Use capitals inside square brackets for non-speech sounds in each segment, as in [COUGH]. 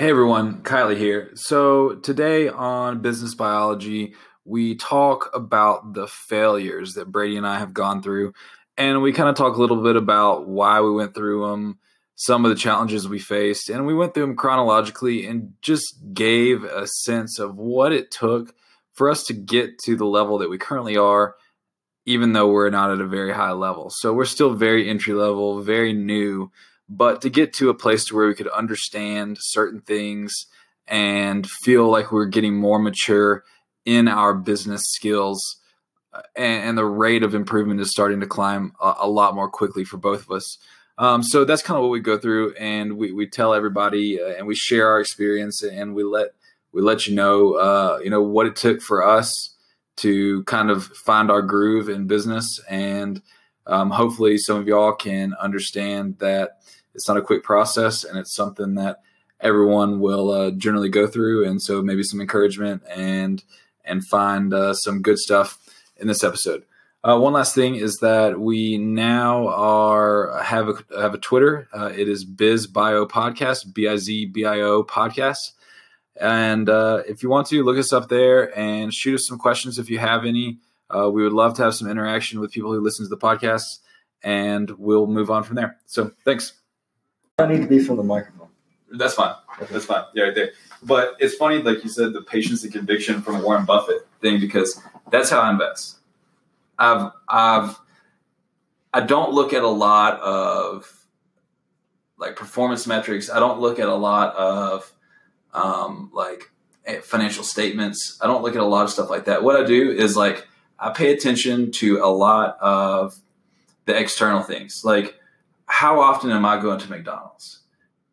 Hey everyone, Kylie here. So today on Business Biology, we talk about the failures that Brady and I have gone through, and we kind of talk a little bit about why we went through them, some of the challenges we faced, and we went through them chronologically and just gave a sense of what it took for us to get to the level that we currently are, even though we're not at a very high level. So we're still very entry level, very new but to get to a place to where we could understand certain things and feel like we're getting more mature in our business skills uh, and, and the rate of improvement is starting to climb a, a lot more quickly for both of us. Um, so that's kind of what we go through and we, we tell everybody uh, and we share our experience and we let we let you know uh, you know what it took for us to kind of find our groove in business and um, hopefully some of y'all can understand that it's not a quick process and it's something that everyone will uh, generally go through. And so maybe some encouragement and and find uh, some good stuff in this episode. Uh, one last thing is that we now are have a have a twitter. Uh, it is biz bio podcast b-i-z-b-i-o podcast. And uh, if you want to look us up there and shoot us some questions if you have any. Uh, we would love to have some interaction with people who listen to the podcast and we'll move on from there. So thanks I need to be from the microphone. That's fine. That's fine. Yeah, right there. But it's funny, like you said, the patience and conviction from Warren Buffett thing, because that's how I invest. I've, I've, I don't look at a lot of like performance metrics. I don't look at a lot of um, like eh, financial statements. I don't look at a lot of stuff like that. What I do is like I pay attention to a lot of the external things, like how often am I going to McDonald's?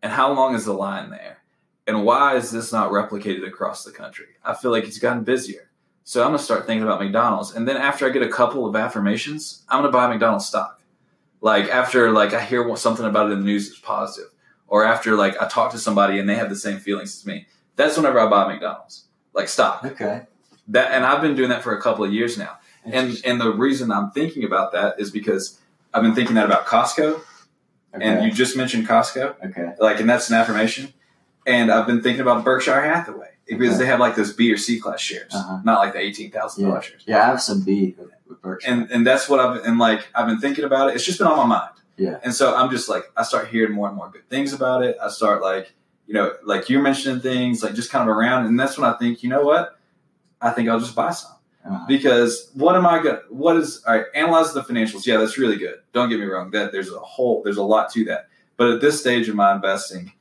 And how long is the line there? And why is this not replicated across the country? I feel like it's gotten busier. So I'm going to start thinking about McDonald's. And then after I get a couple of affirmations, I'm going to buy McDonald's stock. Like after like I hear something about it in the news that's positive, or after like I talk to somebody and they have the same feelings as me, that's whenever I buy McDonald's, like stock. Okay. That and I've been doing that for a couple of years now. And and the reason I'm thinking about that is because I've been thinking that about Costco Okay. And you just mentioned Costco. Okay. Like, and that's an affirmation. And I've been thinking about Berkshire Hathaway because okay. they have like those B or C class shares, uh-huh. not like the eighteen thousand yeah. dollars shares. Yeah, I have some B with Berkshire. And and that's what I've and like I've been thinking about it. It's just been on my mind. Yeah. And so I'm just like I start hearing more and more good things about it. I start like you know like you're mentioning things like just kind of around, and that's when I think you know what I think I'll just buy some. Uh-huh. Because what am I going? What is all right? Analyze the financials. Yeah, that's really good. Don't get me wrong. That there's a whole there's a lot to that. But at this stage of my investing,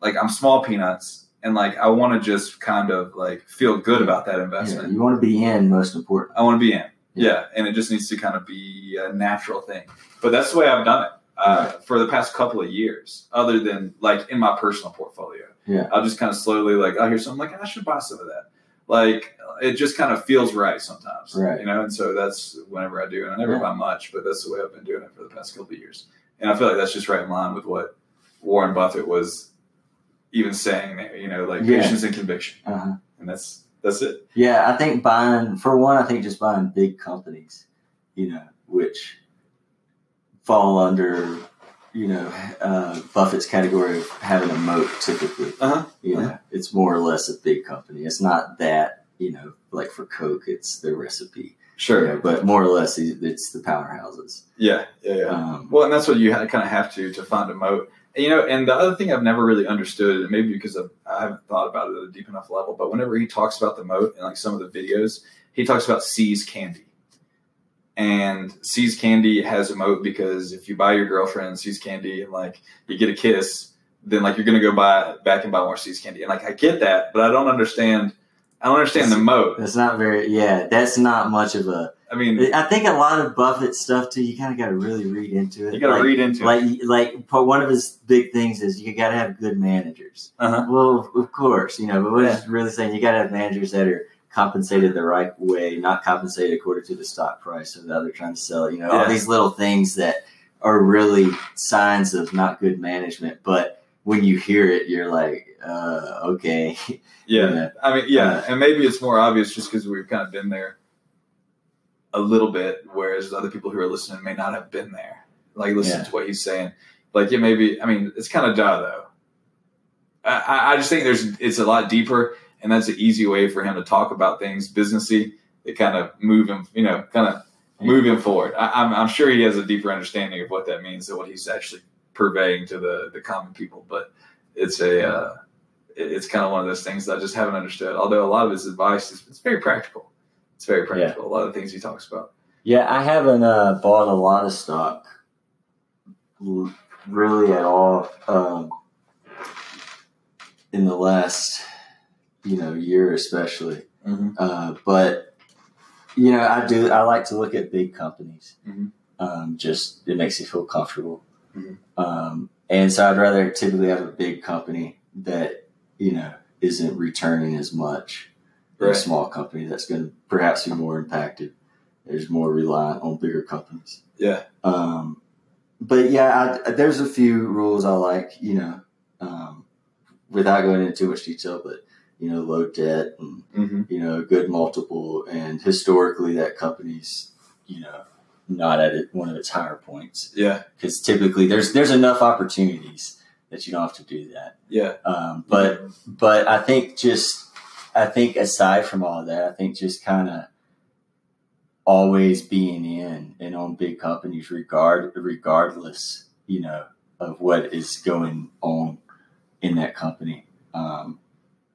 like I'm small peanuts, and like I want to just kind of like feel good about that investment. Yeah, you want to be in, most important. I want to be in. Yeah. yeah. and it just needs to kind of be a natural thing. But that's the way I've done it uh, right. for the past couple of years. Other than like in my personal portfolio, yeah, I'll just kind of slowly like I hear something like I should buy some of that like it just kind of feels right sometimes. Right. You know, and so that's whenever I do, and I never yeah. buy much, but that's the way I've been doing it for the past couple of years. And I feel like that's just right in line with what Warren Buffett was even saying there, you know, like yeah. patience and conviction. Uh-huh. And that's that's it. Yeah, I think buying for one, I think just buying big companies, you know, which fall under you know, uh, Buffett's category of having a moat typically. Uh-huh. You know, uh-huh. it's more or less a big company. It's not that, you know, like for Coke, it's the recipe. Sure. You know, but more or less, it's the powerhouses. Yeah. Yeah. yeah. Um, well, and that's what you kind of have to to find a moat. And, you know, and the other thing I've never really understood, and maybe because I've, I haven't thought about it at a deep enough level, but whenever he talks about the moat in like some of the videos, he talks about See's candy and See's Candy has a moat because if you buy your girlfriend See's Candy and like you get a kiss, then like you're gonna go buy back and buy more See's Candy. And like I get that, but I don't understand. I don't understand that's, the moat. That's not very. Yeah, that's not much of a. I mean, I think a lot of Buffett stuff too. You kind of got to really read into it. You got to like, read into like, it. Like, like one of his big things is you got to have good managers. Uh-huh. Well, of course, you know, but what yeah. he's really saying, you got to have managers that are compensated the right way, not compensated according to the stock price of the other trying to sell. You know, yeah. all these little things that are really signs of not good management. But when you hear it, you're like, uh, okay. [LAUGHS] Yeah. you know, I mean, yeah. Uh, and maybe it's more obvious just because we've kind of been there a little bit, whereas other people who are listening may not have been there. Like, listen yeah. to what he's saying. Like, it may be, I mean, it's kind of duh, though. I, I just think there's it's a lot deeper, and that's an easy way for him to talk about things businessy. that kind of move him, you know, kind of move him forward. I, am I'm, I'm sure he has a deeper understanding of what that means and what he's actually purveying to the the common people. But it's a uh, it's kind of one of those things that I just haven't understood. Although a lot of his advice is it's very practical. It's very practical. Yeah. A lot of things he talks about. Yeah, I haven't uh, bought a lot of stock really at all um, in the last you know year, especially. Mm-hmm. Uh, but you know, I do. I like to look at big companies. Mm-hmm. Um, just it makes you feel comfortable. Mm-hmm. Um, and so I'd rather typically have a big company that you know isn't returning as much right. a small company that's going to perhaps be more impacted. There's more reliant on bigger companies. Yeah. Um, but yeah, I, there's a few rules I like. You know, um, without going into too much detail, but you know, low debt and mm-hmm. you know, good multiple, and historically that company's you know not at it, one of its higher points. Yeah, because typically there's there's enough opportunities that you don't have to do that. Yeah, um, but mm-hmm. but I think just I think aside from all that, I think just kind of always being in and on big companies, regard regardless, you know, of what is going on in that company. Um,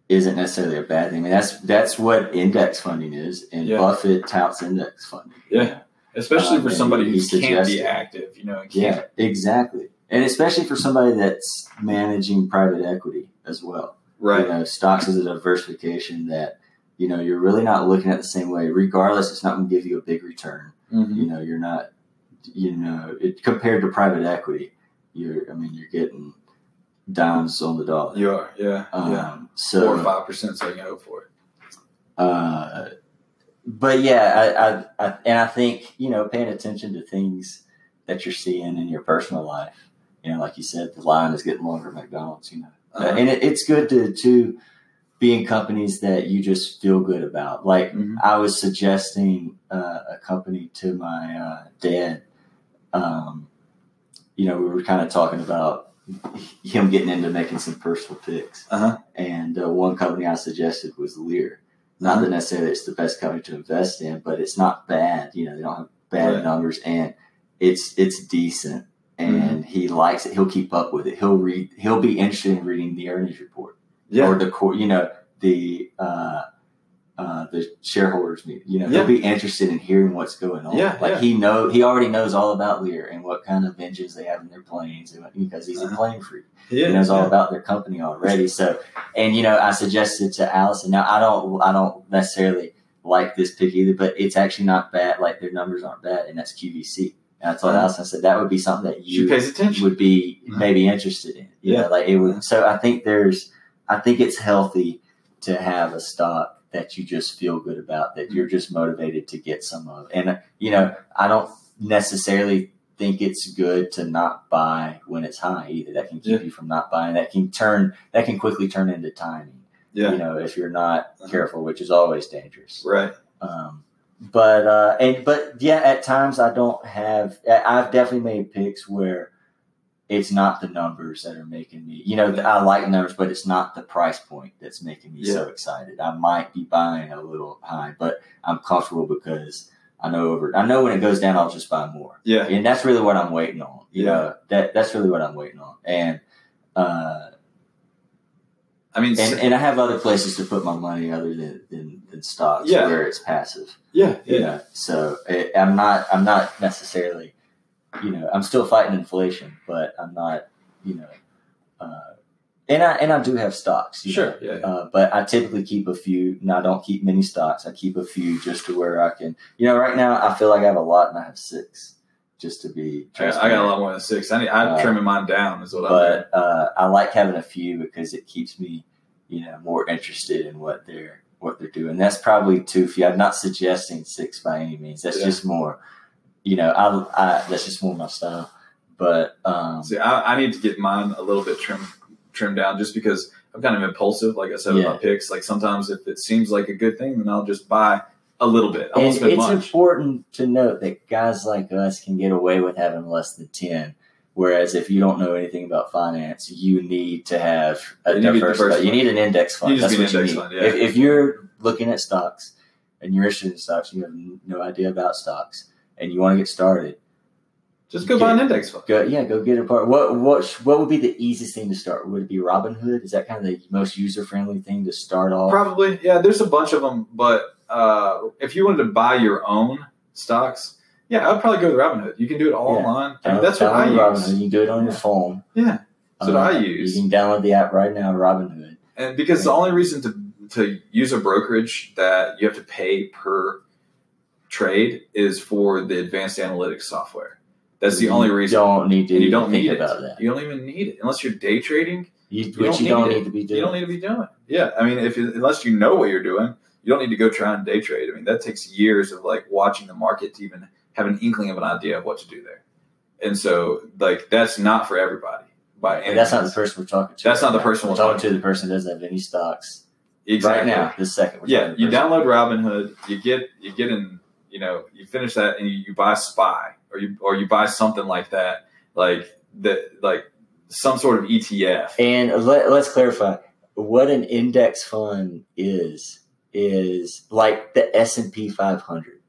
isn't necessarily a bad thing. I mean, that's that's what index funding is, and yeah. Buffett touts index funding. Yeah, especially for somebody who can't be active, you know. Yeah, exactly, and especially for somebody that's managing private equity as well. Right. You know, stocks is a diversification that you know you're really not looking at the same way. Regardless, it's not going to give you a big return. Mm-hmm. You know, you're not. You know, it, compared to private equity, you're. I mean, you're getting dimes on the dollar. You are, yeah, um, yeah. So four or five percent, so you can hope for it. Uh, but yeah, I, I, I, and I think you know, paying attention to things that you're seeing in your personal life. You know, like you said, the line is getting longer at McDonald's. You know, uh-huh. and it, it's good to to be in companies that you just feel good about. Like mm-hmm. I was suggesting uh, a company to my uh, dad. Um, you know, we were kind of talking about him getting into making some personal picks. Uh-huh. And uh, one company I suggested was Lear. Not uh-huh. that necessarily it's the best company to invest in, but it's not bad. You know, they don't have bad right. numbers, and it's it's decent. And mm-hmm. he likes it. He'll keep up with it. He'll read. He'll be interested in reading the earnings report. Yeah. Or the core. You know the. Uh, uh, the shareholders meeting. You know, yeah. he'll be interested in hearing what's going on. Yeah, like yeah. he know he already knows all about Lear and what kind of engines they have in their planes because he's uh-huh. a plane freak. Yeah, he knows all about their company already. So, and you know, I suggested to Allison. Now, I don't, I don't necessarily like this pick either, but it's actually not bad. Like their numbers aren't bad, and that's QVC. And I told uh-huh. Allison, I said that would be something that you pays attention. would be uh-huh. maybe interested in. You yeah, know, like it would. So I think there's, I think it's healthy to have a stock that you just feel good about, that you're just motivated to get some of. And, you know, I don't necessarily think it's good to not buy when it's high either. That can keep yeah. you from not buying. That can turn, that can quickly turn into timing. Yeah. You know, if you're not uh-huh. careful, which is always dangerous. Right. Um, but, uh, and, but yeah, at times I don't have, I've definitely made picks where it's not the numbers that are making me, you know, I like numbers, but it's not the price point that's making me yeah. so excited. I might be buying a little high, but I'm comfortable because I know over, I know when it goes down, I'll just buy more. Yeah. And that's really what I'm waiting on. You yeah. know, that, that's really what I'm waiting on. And, uh, I mean, and, and I have other places to put my money other than, than, than stocks yeah. where it's passive. Yeah. Yeah. You know? So it, I'm not, I'm not necessarily, you know, I'm still fighting inflation, but I'm not, you know, uh, and I and I do have stocks. sure, yeah. yeah. Uh, but I typically keep a few. Now I don't keep many stocks. I keep a few just to where I can. You know, right now I feel like I have a lot, and I have six. Just to be, I got a lot more than six. I need, I'm uh, trimming mine down. Is what but. But uh, I like having a few because it keeps me, you know, more interested in what they're what they're doing. That's probably too few. I'm not suggesting six by any means. That's yeah. just more you know, I, I that's just more my style. But um, see, I, I, need to get mine a little bit trimmed trimmed down just because I'm kind of impulsive. Like I said with my picks, like sometimes if it seems like a good thing, then I'll just buy a little bit. I won't it's much. important to note that guys like us can get away with having less than ten Whereas if you don't know anything about finance, you need to have a You need to be You need an index fund. You That's what an you need. fund, yeah. if, if you're looking at stocks and you're interested in stocks, you have no idea about stocks, and you want to get started, Just go buy an index fund. go yeah, go get a part. What what what would be the easiest thing to start? Would it be Robinhood? Is that kind of the most user friendly thing to start off? Probably, yeah. There's a bunch of them, but uh, if you wanted to buy your own stocks, yeah, I'd probably go with Robinhood. You can do it all Yeah. online. I mean, that's what I use. Robinhood. You can do it on your phone. Yeah, that's what Uh, I use. You can download the app right now, Robinhood. And because the only reason to to use a brokerage that you have to pay per trade is for the advanced analytics software. That's the only reason You. Don't need to you don't think need it. about that. You don't even need it unless you're day trading. You, You which don't you don't need need to be doing. You don't need to be doing. it. Yeah, I mean, if you, unless you know what you're doing, you don't need to go try and day trade. I mean, that takes years of like watching the market to even have an inkling of an idea of what to do there. And so, like, that's not for everybody. By any And that's not the person we're talking to. That's not the right person we're We're talking talking to. The person doesn't have any stocks exactly. right now. This second. we're Yeah, you download Robinhood, you get you get in, you know, you finish that and you, you buy Spy or you or you buy something like that, like the like some sort of ETF. And let, let's clarify what an index fund is. Is like the S and P 500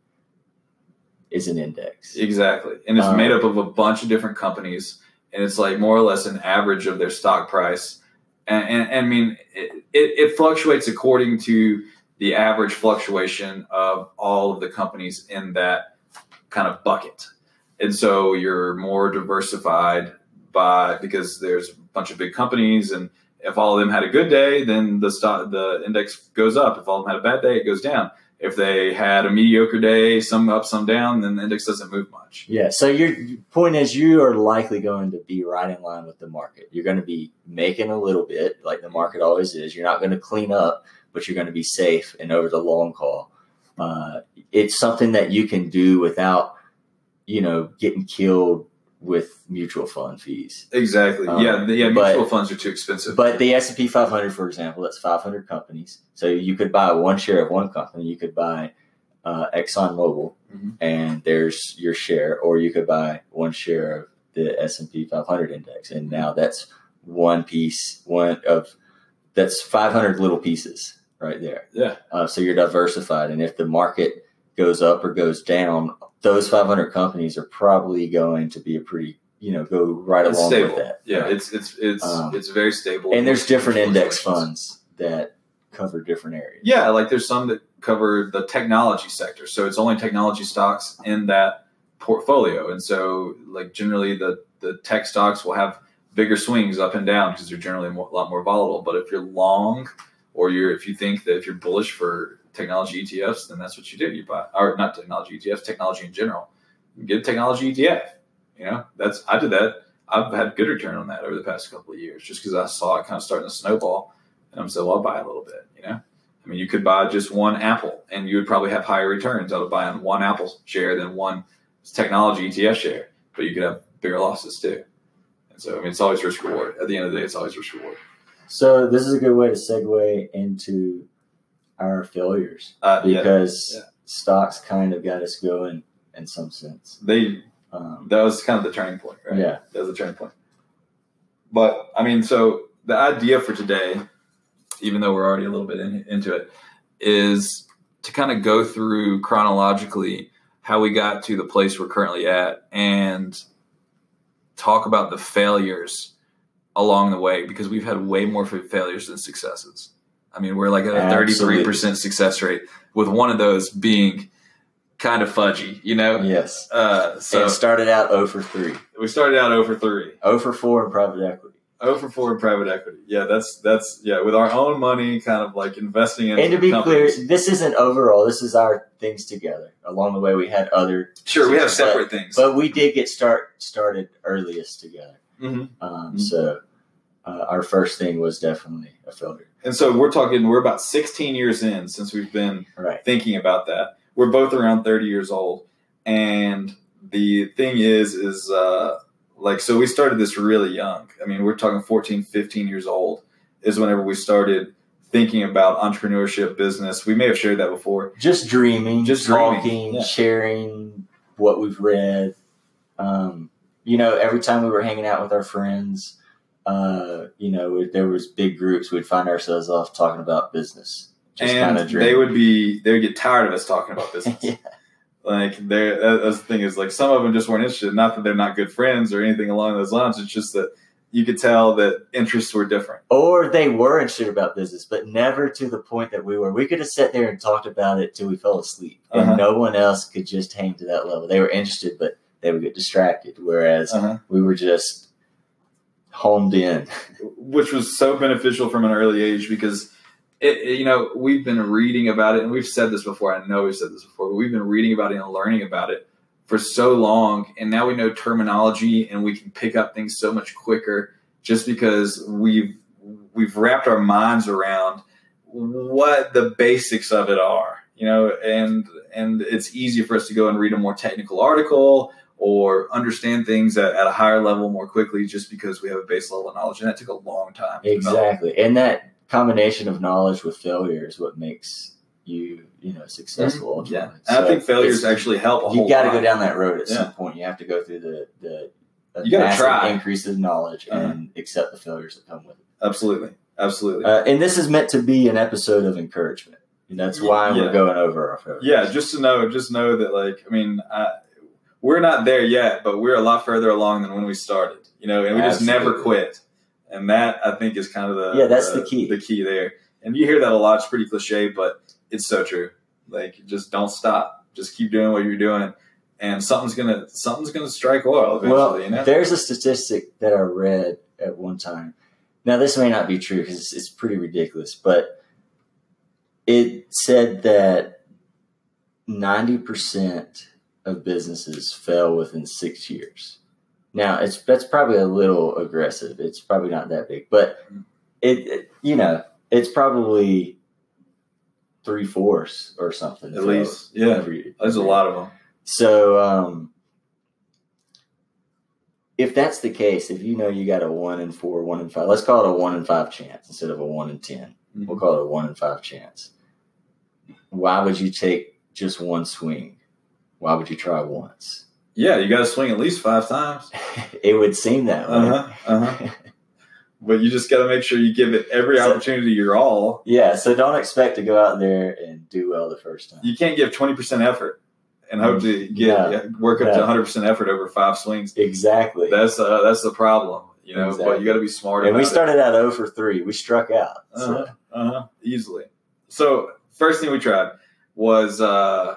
is an index. Exactly. And it's Um, made up of a bunch of different companies and it's like more or less an average of their stock price. And, and, and I mean, it, it, it fluctuates according to the average fluctuation of all of the companies in that kind of bucket. And so you're more diversified by because there's a bunch of big companies and if all of them had a good day, then the stock the index goes up. If all of them had a bad day, it goes down. If they had a mediocre day, some up, some down, then the index doesn't move much. Yeah. So your point is you are likely going to be right in line with the market. You're going to be making a little bit, like the market always is. You're not going to clean up, but you're going to be safe and over the long haul. Uh, it's something that you can do without, you know, getting killed with mutual fund fees. Exactly. Um, yeah. Yeah. but- Mutual funds are too expensive. But the S and P 500, for example, that's 500 companies. So you could buy one share of one company. You could buy uh, ExxonMobil, Mhm. and there's your share, or you could buy one share of the S and P 500 index, and now that's one piece, one of that's 500 little pieces right there. Yeah. Uh, so you're diversified, and if the market goes up or goes down, those 500 companies are probably going to be a pretty, you know, go right it's along stable. with that. Yeah. Right? It's it's it's Um, it's very stable. and there's different index funds that cover different areas. Yeah, like there's some that cover the technology sector. So it's only technology stocks in that portfolio. And so like generally the the tech stocks will have bigger swings up and down because they're generally more, a lot more volatile. But if you're long or you're if you think that if you're bullish for technology ETFs, then that's what you do. You buy or not technology ETFs, technology in general. Get a technology ETF. You know, that's I did that. I've had good return on that over the past couple of years just because I saw it kind of starting to snowball. And I'm saying, well, I'll buy a little bit, you know? I mean, you could buy just one Apple and you would probably have higher returns out of buying one Apple share than one technology ETF share, but you could have bigger losses too. And so, I mean, it's always risk reward. At the end of the day, it's always risk reward. So this is a good way to segue into our failures Uh, yeah, because Yeah. stocks kind of got us going in some sense. they, Um, that was kind of the turning point, right? Yeah. That was the turning point. But, I mean, so the idea for today, even though we're already a little bit in, into it, is to kind of go through chronologically how we got to the place we're currently at and talk about the failures along the way because we've had way more failures than successes. I mean, we're like at a 33% success rate with one of those being kind of fudgy, you know? yes. Uh, So it started out 0 for 3, we started out over 3. 0 for 4 in private equity. 0 for 4 in private equity. Yeah, that's, that's, yeah, with our own money, kind of like investing in And to be companies. clear, this isn't overall. This is our things together. Along the way, we had other, Sure, we have But- separate things. but we did get start started earliest together. Mhm. Um, Mhm. So uh, our first thing was definitely a failure. And so we're talking, we're about 16 years in since we've been Right. thinking about that. We're both around 30 years old. And the thing is, is uh, like, so we started this really young. I mean, we're talking 14, 15 years old is whenever we started thinking about entrepreneurship, business. We may have shared that before. Just dreaming, Just dreaming, talking, yeah. sharing what we've read. Um, you know, every time we were hanging out with our friends, uh, you know, there was big groups. We'd find ourselves off talking about business. Just and they would be they would get tired of us talking about [LAUGHS] business. yeah. Like they that's the thing is like some of them just weren't interested. Not that they're not good friends or anything along those lines. It's just that you could tell that interests were different. Or they were interested about business, but never to the point that we were. We could have sat there and talked about it till we fell asleep, and uh-huh. no one else could just hang to that level. They were interested, but they would get distracted. Whereas uh-huh. we were just homed in, which was so beneficial from an early age because. It, it, you know, we've been reading about it, and we've said this before. I know we've said this before, but we've been reading about it and learning about it for so long and now we know terminology and we can pick up things so much quicker just because we've we've wrapped our minds around what the basics of it are you know and and it's easy for us to go and read a more technical article or understand things at, at a higher level more quickly just because we have a base level of knowledge and that took a long time exactly and that combination of knowledge with failure is what makes you you know successful. Mm-hmm. Yeah, so I think failures actually help. you got to go down that road at yeah. some point. You have to go through the the you got to try increase of knowledge uh-huh. and accept the failures that come with it. Absolutely, absolutely. Uh, and this is meant to be an episode of encouragement. And that's why yeah. we're going over our failures. Yeah, just to know, just know that like I mean, I, we're not there yet, but we're a lot further along than when we started. You know, and we Absolutely. just never quit. And that I think is kind of the yeah, that's the, the key. The key there. And you hear that a lot. It's pretty cliche, but it's so true. Like just don't stop. Just keep doing what you're doing, and something's gonna something's gonna strike oil eventually. Well, you know? there's a statistic that I read at one time. Now this may not be true because it's, it's pretty ridiculous, but it said that ninety percent of businesses fail within six years. Now it's that's probably a little aggressive. It's probably not that big, but it, it you know it's probably three fourths or something. At least, yeah. Every, There's a lot of them. So, um, if that's the case, if you know you got a one in four, one in five, let's call it a one in five chance instead of a one in 10 we mm-hmm. We'll call it a one in five chance. Why would you take just one swing? Why would you try once? Yeah, you got to swing at least five times. [LAUGHS] it would seem that way. Uh-huh, uh-huh. but you just got to make sure you give it every so, opportunity your all. Yeah, so don't expect to go out there and do well the first time. You can't give 20% effort and hope to get no, work up to 100% effort over five swings. Exactly. That's uh, that's the problem, you know, exactly. but you got to be smart And we started it. out 0 for 3. We struck out. Uh-huh, uh-huh, easily. So, first thing we tried was uh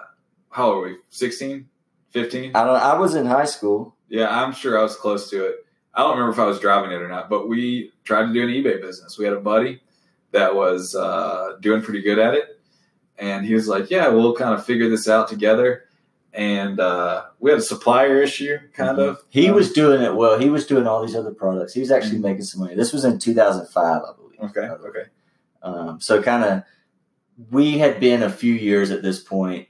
how old are we? 16? 15? I don't I was in high school. Yeah, I'm sure I was close to it. I don't remember if I was driving it or not, but we tried to do an eBay business. We had a buddy that was uh, doing pretty good at it, and he was like, "Yeah, we'll kind of figure this out together." And uh, we had a supplier issue, kind mm-hmm. of. He um, was doing it well. He was doing all these other products. He was actually mm-hmm. making some money. This was in 2005, I believe. Okay. Okay. Um, so kind of, we had been a few years at this point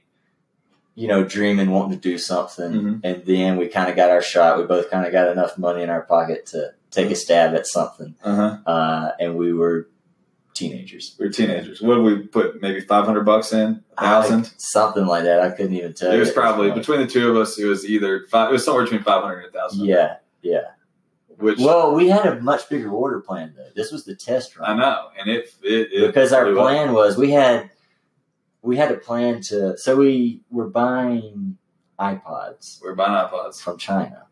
you know, dreaming, wanting to do something. Mm-hmm. And then we kind of got our shot. We both kind of got enough money in our pocket to take a stab at something. Uh-huh. Uh, and we were teenagers. We were teenagers. What did we put? Maybe 500 bucks in? thousand? Something like that. I couldn't even tell It was probably, between the two of us, it was either, five, it was somewhere between 500 and 1,000. Yeah, yeah. Which, well, we had a much bigger order plan though. This was the test run. I know, and it, it, it because our plan was we had we had a plan to. So we were buying iPods. We are buying iPods from China.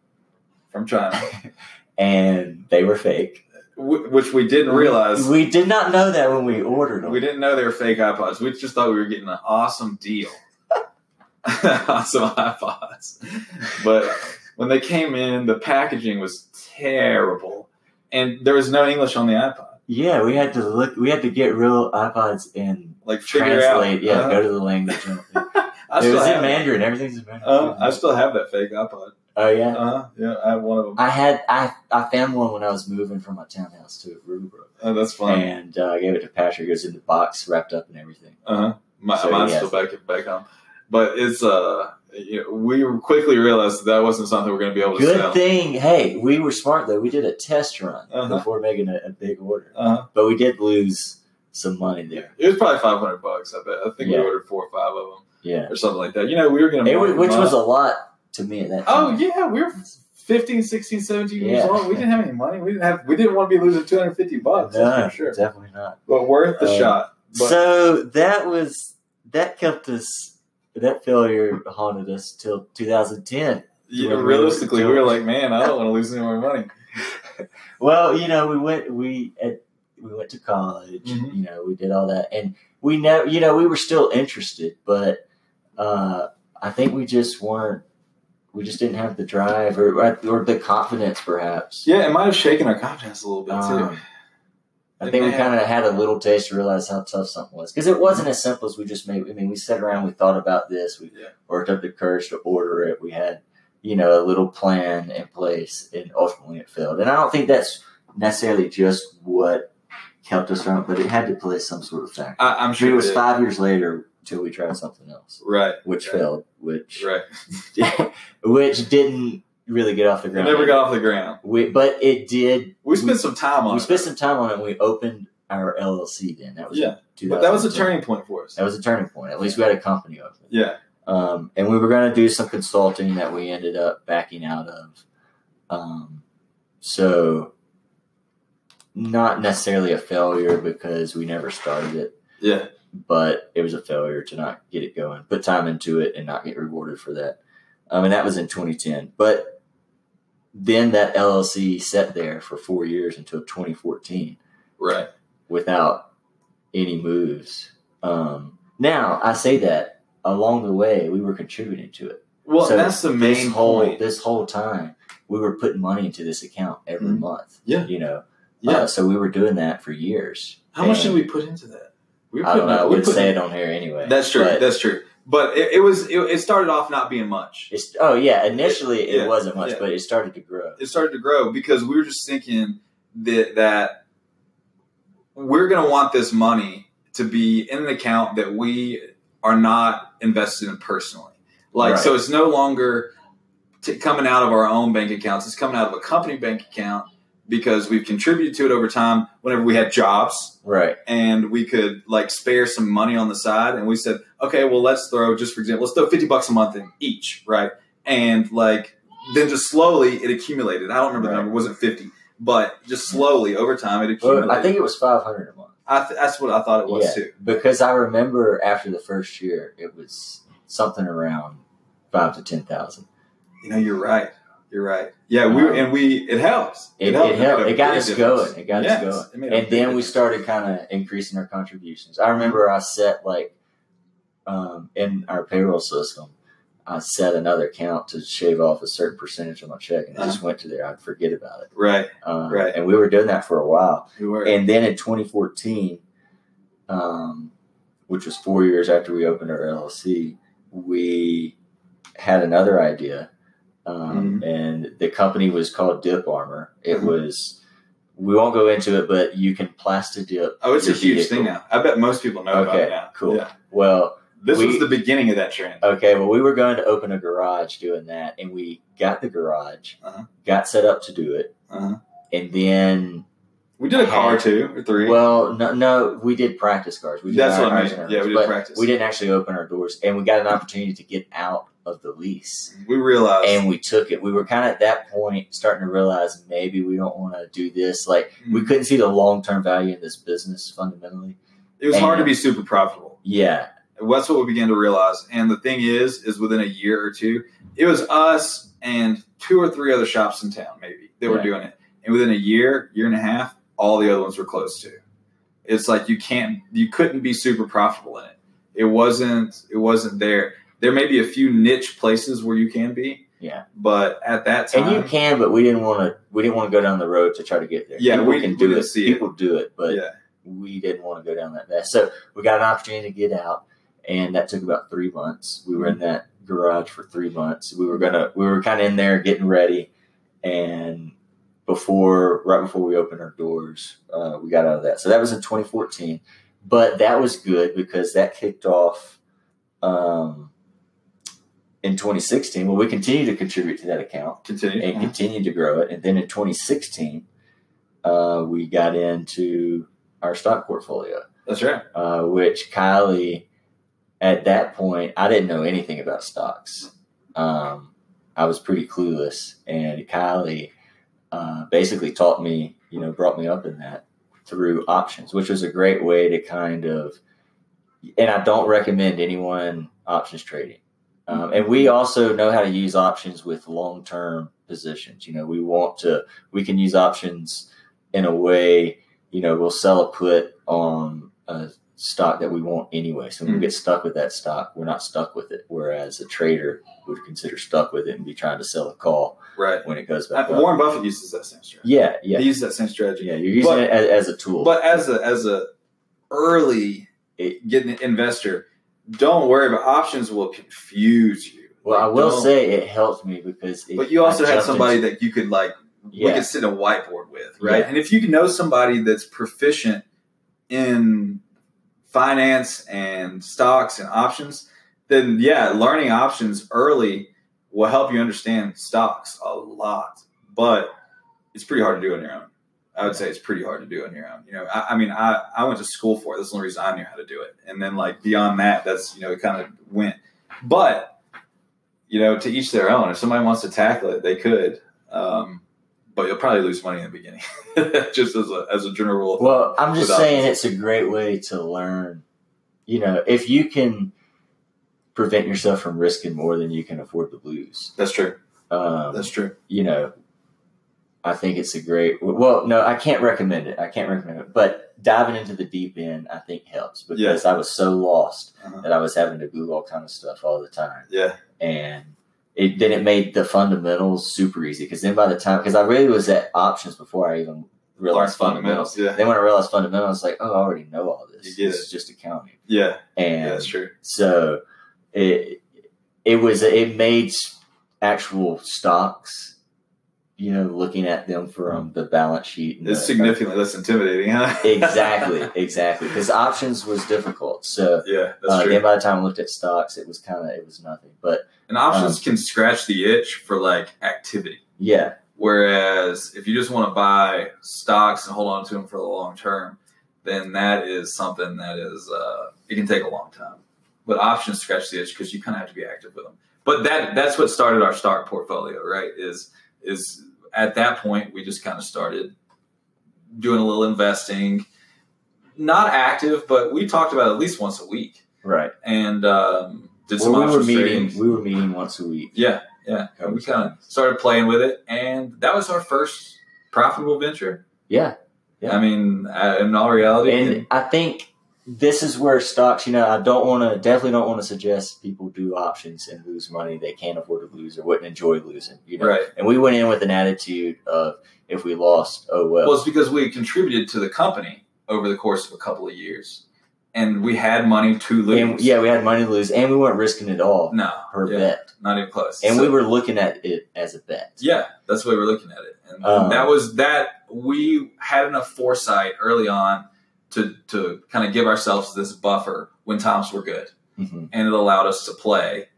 From China, [LAUGHS] and they were fake. Which we didn't realize. We, we, did not know that when we ordered them. We didn't know they were fake iPods. We just thought we were getting an awesome deal [LAUGHS] awesome iPods. But when they came in, the packaging was terrible, and there was no English on the iPod. Yeah, we had to look. We had to get real iPods and like translate. Yeah, uh-huh. go to the language. [LAUGHS] it was in Mandarin. Everything's in Mandarin. Uh, I still have that fake iPod. Oh yeah, uh-huh. yeah. I have one of them. I had I I found one when I was moving from my townhouse to Ruderbrook. Oh, that's fun. And uh, I gave it to Patrick. It was in the box, wrapped up and everything. Uh huh. My, so mine's still back back home, but it's uh you know, we quickly realized that, that wasn't something we're going to be able to sell. Good sell. thing. Hey, we were smart though. We did a test run uh-huh. before making a, a big order, uh-huh. but we did lose some money there. It was probably five hundred bucks. I bet. I think yeah. we ordered four or five of them. Yeah, or something like that. You know, we were going to, which was a lot to me at that. Oh, time. Oh yeah, we were 15, 16, 17 years Yeah. old. We didn't have any money. We didn't have. We didn't want to be losing two hundred fifty bucks. for sure. definitely not. But worth the Um, shot. But, so that was that kept us. That failure haunted us till 2010. yeah, realistically, we were- were like, man, I don't want to lose any more money. [LAUGHS] Well, you know, we went we at, we went to college. Mhm. You know, we did all that, and we never. You know, we were still interested, but uh, I think we just weren't. We just didn't have the drive or or the confidence, perhaps. Yeah, it might have shaken our confidence a little bit too. Um, I think we kind of had a little taste to realize how tough something was because it wasn't as simple as we just made. I mean, we sat around, we thought about this, we Yeah. worked up the courage to order it. We had, you know, a little plan in place, and ultimately it failed. And I don't think that's necessarily just what kept us from it, but it had to play some sort of factor. I, I'm I sure mean, it was did. five years later until we tried something else, Right, which Right. failed, which right. [LAUGHS] which didn't really get off the It ground. never got off the ground. We, but it did. We spent some time on We it. spent some time on it. and We opened our LLC. Then that was Yeah, but that was a turning point for us. That was a turning point. At least we had a company open. Yeah, Um, and we were going to do some consulting that we ended up backing out of. Um, so, not necessarily a failure because we never started it, yeah, but it was a failure to not get it going, put time into it, and not get rewarded for that. Um, and that was in 2010. But then that LLC sat there for four years until 2014 right. without any moves. Um, now I say that along the way we were contributing to it. Well, So that's the main whole point. this whole time we were putting money into this account every Mhm. month. Yeah. you know. Yeah. Uh, so we were doing that for years. How much did we put into that? We I don't know. I we wouldn't put- say it on here anyway. That's true. But That's true. But it, it was. It, it started off not being much. it's, oh yeah. Initially it Yeah, wasn't much, yeah. but it started to grow. It started to grow because we were just thinking that that we're going to want this money to be in an account that we are not invested in personally. Like Right. so, it's no longer t- coming out of our own bank accounts. It's coming out of a company bank account because we've contributed to it over time. Whenever we had jobs, Right. and we could like spare some money on the side and we said okay well let's throw just for example let's throw 50 bucks a month in each right and like then just slowly it accumulated i don't remember the number it wasn't 50 but just slowly over time it accumulated Well, I think it was five hundred a month. I th- that's what i thought it was Yeah. too Because I remember after the first year, it was something around five to ten thousand. you know you're right you're right yeah we Um, and we it helps It, it, helped. a It got us difference. going. It got Yes, us going. And then we started kind of increasing our contributions. I remember I set like um, in our payroll system, I set another account to shave off a certain percentage of my check, and it just went to there. I'd forget about it. right Um, Right. And we were doing that for a while. we were And then in 2014, um, which was four years after we opened our LLC, we had another idea. Um, And the company was called Dip Armor. It Mhm. was, we won't go into it, but you can plasti dip. oh it's a huge vehicle. thing now i bet most people know about it now cool. Yeah. Well, this We- was the beginning of that trend okay, well, we were going to open a garage doing that, and we got the garage, Uh-huh. got set up to do it, uh-huh. and then we did a car two or three Well, no, no, we did practice cars. We did That's what I mean. Yeah, we did practice. We didn't actually open our doors, and we got an opportunity to get out of the lease, we realized and we took it. We were kind of at that point starting to realize maybe we don't want to do this. Like hmm. we couldn't see the long term value in this business fundamentally. it was hard to be super profitable. Yeah, That's what we began to realize. And the thing is, is within a year or two, it was us and two or three other shops in town, maybe that were doing it. And within a year, year and a half, all the other ones were closed too. It's like you can't, you couldn't be super profitable in it. It wasn't, it wasn't there. There may be a few niche places where you can be. Yeah. But at that time, and you can, but we didn't want to. We didn't want to go down the road to try to get there. Yeah, people we- can do it. see it. People do it, but yeah, we didn't want to go down that path. So we got an opportunity to get out, and that took about three months. We were in that garage for three months. We were gonna, we were kind of in there getting ready, and before, right before we opened our doors, uh, we got out of that. So that was in 2014, but that was good because that kicked off um, in 2016. Well, we continued to contribute to that account continue. and continued to grow it. And then in 2016, uh, we got into our stock portfolio, That's right. uh, which Kylie, at that point, I didn't know anything about stocks. Um, I was pretty clueless, and Kylie uh, basically taught me, you know, brought me up in that through options, which was a great way to kind of. And I don't recommend anyone options trading. Um, and we also know how to use options with long term positions. You know, we want to, we can use options in a way, you know, we'll sell a put on a stock that we want anyway. So when mm-hmm. we get stuck with that stock, we're not stuck with it. Whereas a trader would consider stuck with it and be trying to sell a call right when it goes back. Warren Buffett uses that same strategy. Yeah, yeah, he uses that same strategy. Yeah, you're using but, it as, as, a tool. But as a as a early getting investor, don't worry about options. Will confuse you. Well, like, I will say it helped me because. But you also had somebody into, that you could like yeah. we could sit in a whiteboard with, right? Yeah. And if you can know somebody that's proficient in finance and stocks and options, then yeah, learning options early will help you understand stocks a lot. But it's pretty hard to do on your own. I would say it's pretty hard to do on your own. You know, I, I mean, I, I went to school for it. That's the only reason I knew how to do it. And then like beyond that, that's you know, it kind of went. But you know, to each their own. If somebody wants to tackle it, they could. Um, but you'll probably lose money in the beginning, [LAUGHS] just as a as a general rule. Well, I'm just saying it's a great way to learn. You know, if you can prevent yourself from risking more than you can afford to lose. That's true. Um, That's true. You know, I think it's a great. Well, no, I can't recommend it. I can't recommend it. But diving into the deep end, I think helps because yeah. I was so lost uh-huh. that I was having to Google all kind of stuff all the time. Yeah, and it then it made the fundamentals super easy because then by the time because I really was at options before I even realized fundamentals. fundamentals. Yeah. Then when I realized fundamentals, like oh, I already know all this. This is just accounting. Yeah, and yeah, that's true. So it it was it made actual stocks. You know, looking at them from the balance sheet. It's the, significantly uh, less intimidating, huh? [LAUGHS] exactly, exactly. Because options was difficult. So yeah, that's uh, true. Then by the time I looked at stocks, it was kind of it was nothing. But and options um, can scratch the itch for like activity. Yeah. Whereas if you just want to buy stocks and hold on to them for the long term, then that is something that is uh, it can take a long time. But options scratch the itch because you kind of have to be active with them. But that that's what started our stock portfolio, right? Is is at that point we just kind of started doing a little investing, not active, but we talked about at least once a week, right? And um, did well, we were meeting. We were meeting once a week. Yeah, yeah. And we kind of started playing with it, and that was our first profitable venture. Yeah, yeah. I mean, uh, in all reality, and I think this is where stocks. You know, I don't want to. Definitely don't want to suggest people do options and lose money they can't afford to lose or wouldn't enjoy losing. You know, right? And we went in with an attitude of if we lost, oh well. Well, it's because we contributed to the company over the course of a couple of years and we had money to lose. And, yeah, we had money to lose, and we weren't risking it all. No, per yeah, bet, not even close. And so, we were looking at it as a bet. Yeah, that's the way we are looking at it, and um, that was that. We had enough foresight early on to to kind of give ourselves this buffer when times were good, mm-hmm. and it allowed us to play.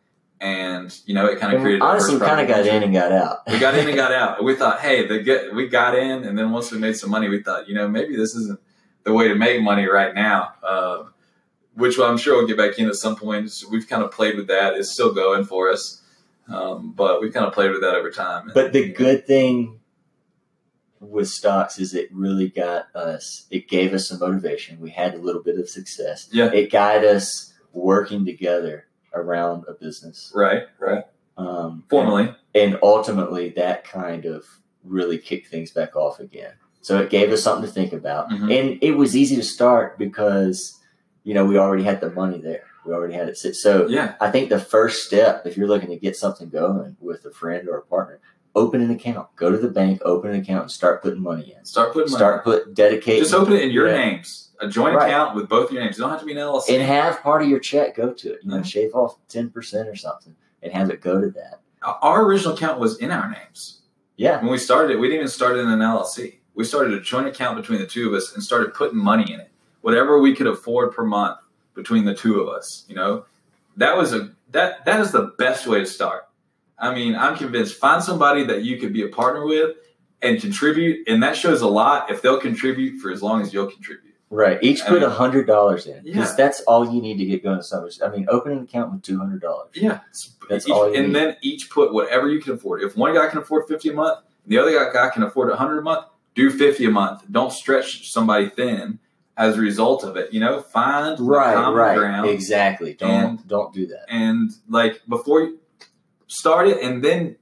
And you know, it kind of created. Honestly, we kind of got in and got out. we got in and got out. [LAUGHS] We thought, hey, the get we got in, and then once we made some money, we thought, you know, maybe this isn't the way to make money right now. Uh, which I'm sure we'll get back in at some point. So we've kind of played with that. It's still going for us, um, but we've kind of played with that over time. But the good thing with stocks is it really got us. It gave us some motivation. We had a little bit of success. Yeah, it got us working together around a business. Right. Right. Um, Formally, and, and ultimately, that kind of really kicked things back off again. So it gave us something to think about. Mm-hmm. And it was easy to start because, you know, we already had the money there. We already had it sit. So yeah. I think the first step, if you're looking to get something going with a friend or a partner, open an account. Go to the bank, open an account, and start putting money in. Start putting Start money. put dedicate. Just open it in your yeah. names. A joint right. account with both your names. You don't have to be an LLC. And have part of your check go to it. You know, mm-hmm. shave off ten percent or something, and have it go to that. Our original account was in our names. Yeah. When we started it, we didn't even start it in an LLC we started a joint account between the two of us and started putting money in it, whatever we could afford per month between the two of us. You know, that was a that that is the best way to start. I mean, I'm convinced. Find somebody that you could be a partner with and contribute, and that shows a lot if they'll contribute for as long as you'll contribute. Right. Each put a hundred dollars in because Yeah. that's all you need to get going to summer. I mean, open an account with two hundred dollars. Yeah, That's each- all you and need. then each put whatever you can afford. If one guy can afford fifty a month, and the other guy, can afford a hundred a month, do fifty a month. Don't stretch somebody thin as a result of it. You know, find the Right. common Right. ground Exactly. Don't And- don't do that. and like before you start it, and then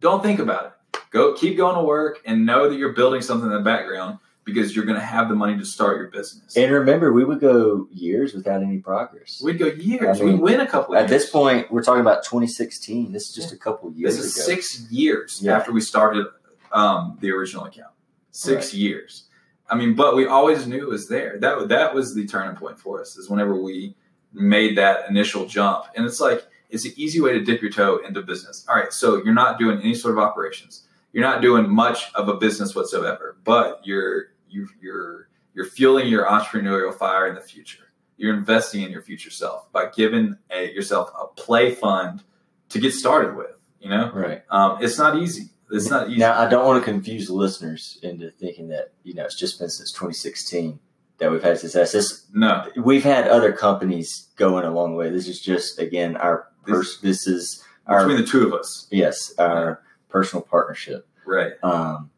don't think about it. Go keep going to work and know that you're building something in the background because you're going to have the money to start your business. And remember, we would go years without any progress. We'd go years. I mean, We'd win a couple. At this point, we're talking about 2016. This is just a couple years This is ago. six years Yeah. after we started um, the original account. Six years. I mean, but we always knew it was there. That that was the turning point for us. Is whenever we made that initial jump, and it's like it's an easy way to dip your toe into business. All right, so you're not doing any sort of operations. You're not doing much of a business whatsoever, but you're you, you're you're fueling your entrepreneurial fire in the future. You're investing in your future self by giving a, yourself a play fund to get started with. You know, Right. um, it's not easy. It's not easy. Now, I don't want to confuse listeners into thinking that, you know, it's just been since 2016 that we've had success. This, no, we've had other companies going a long way. This is just, again, our, pers- this is our, between the two of us, yes, our personal partnership. right? Um,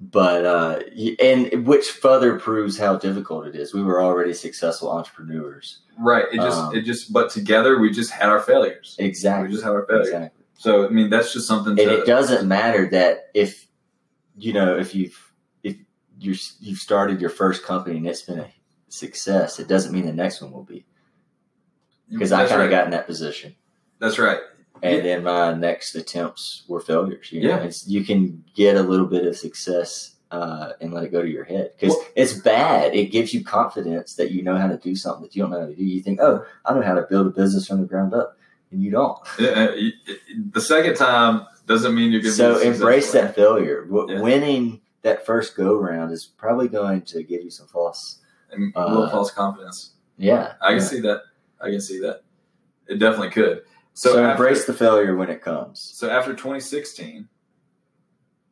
but uh, and which further proves how difficult it is. We were already successful entrepreneurs. Right. It just, Um, it just, but together we just had our failures. Exactly. We just had our failures. Exactly. So I mean, that's just something. And To, it doesn't matter that if you know if you've if you you've started your first company and it's been a success, it doesn't mean the next one will be. Because I kind of right. got in that position, That's right. and then my next attempts were failures. You Yeah. it's, you can get a little bit of success uh, and let it go to your head because Well- it's bad. It gives you confidence that you know how to do something that you don't know how to do. You think, oh, I know how to build a business from the ground up, and you don't. Yeah, uh, The second time doesn't mean you're going to. So embrace that failure. Yeah. Winning that first go round is probably going to give you some false. And a little uh, false confidence. Yeah, I can yeah. see that. I can see that. It definitely could. So, So, embrace the failure when it comes. So after 2016,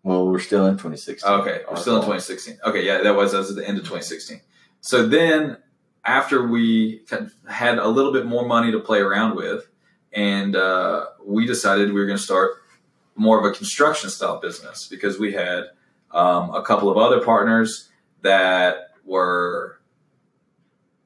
Well, we're still in 2016. Okay, we're still in 2016. Okay, yeah, that was that was at the end of 2016. So then, after we had a little bit more money to play around with, and uh, we decided we were going to start more of a construction style business because we had um, a couple of other partners that were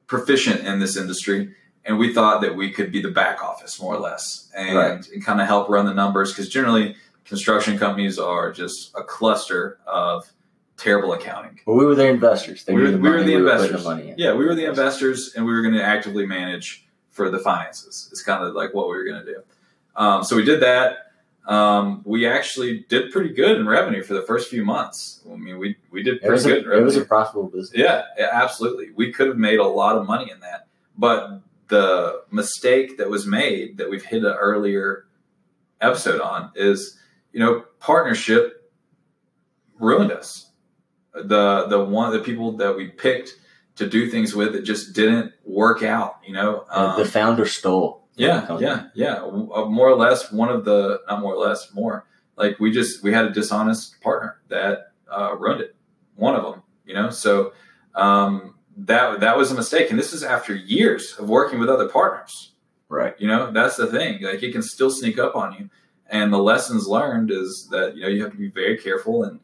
proficient in this industry. And we thought that we could be the back office more or less and, Right. and kind of help run the numbers because generally construction companies are just a cluster of terrible accounting. Well, we were the investors. They We were, the we were the we investors. the money in. Yeah, we were the investors, and we were going to actively manage for the finances. It's kind of like what we were going to do. Um, so we did that. Um, we actually did pretty good in revenue for the first few months. I mean, we we did pretty good. in a, it was a profitable business. Yeah, yeah, absolutely. We could have made a lot of money in that. But the mistake that was made that we've hit an earlier episode on is, you know, partnership ruined us. The the one the people that we picked to do things with it just didn't work out, you know. Um, the founder stole. yeah, yeah, yeah. Uh, More or less, one of the not more or less, more like we just we had a dishonest partner that uh, ruined it. One of them, you know. So um, that that was a mistake, and this is after years of working with other partners. Right. You know, that's the thing. Like it can still sneak up on you. And the lessons learned is that you know you have to be very careful, and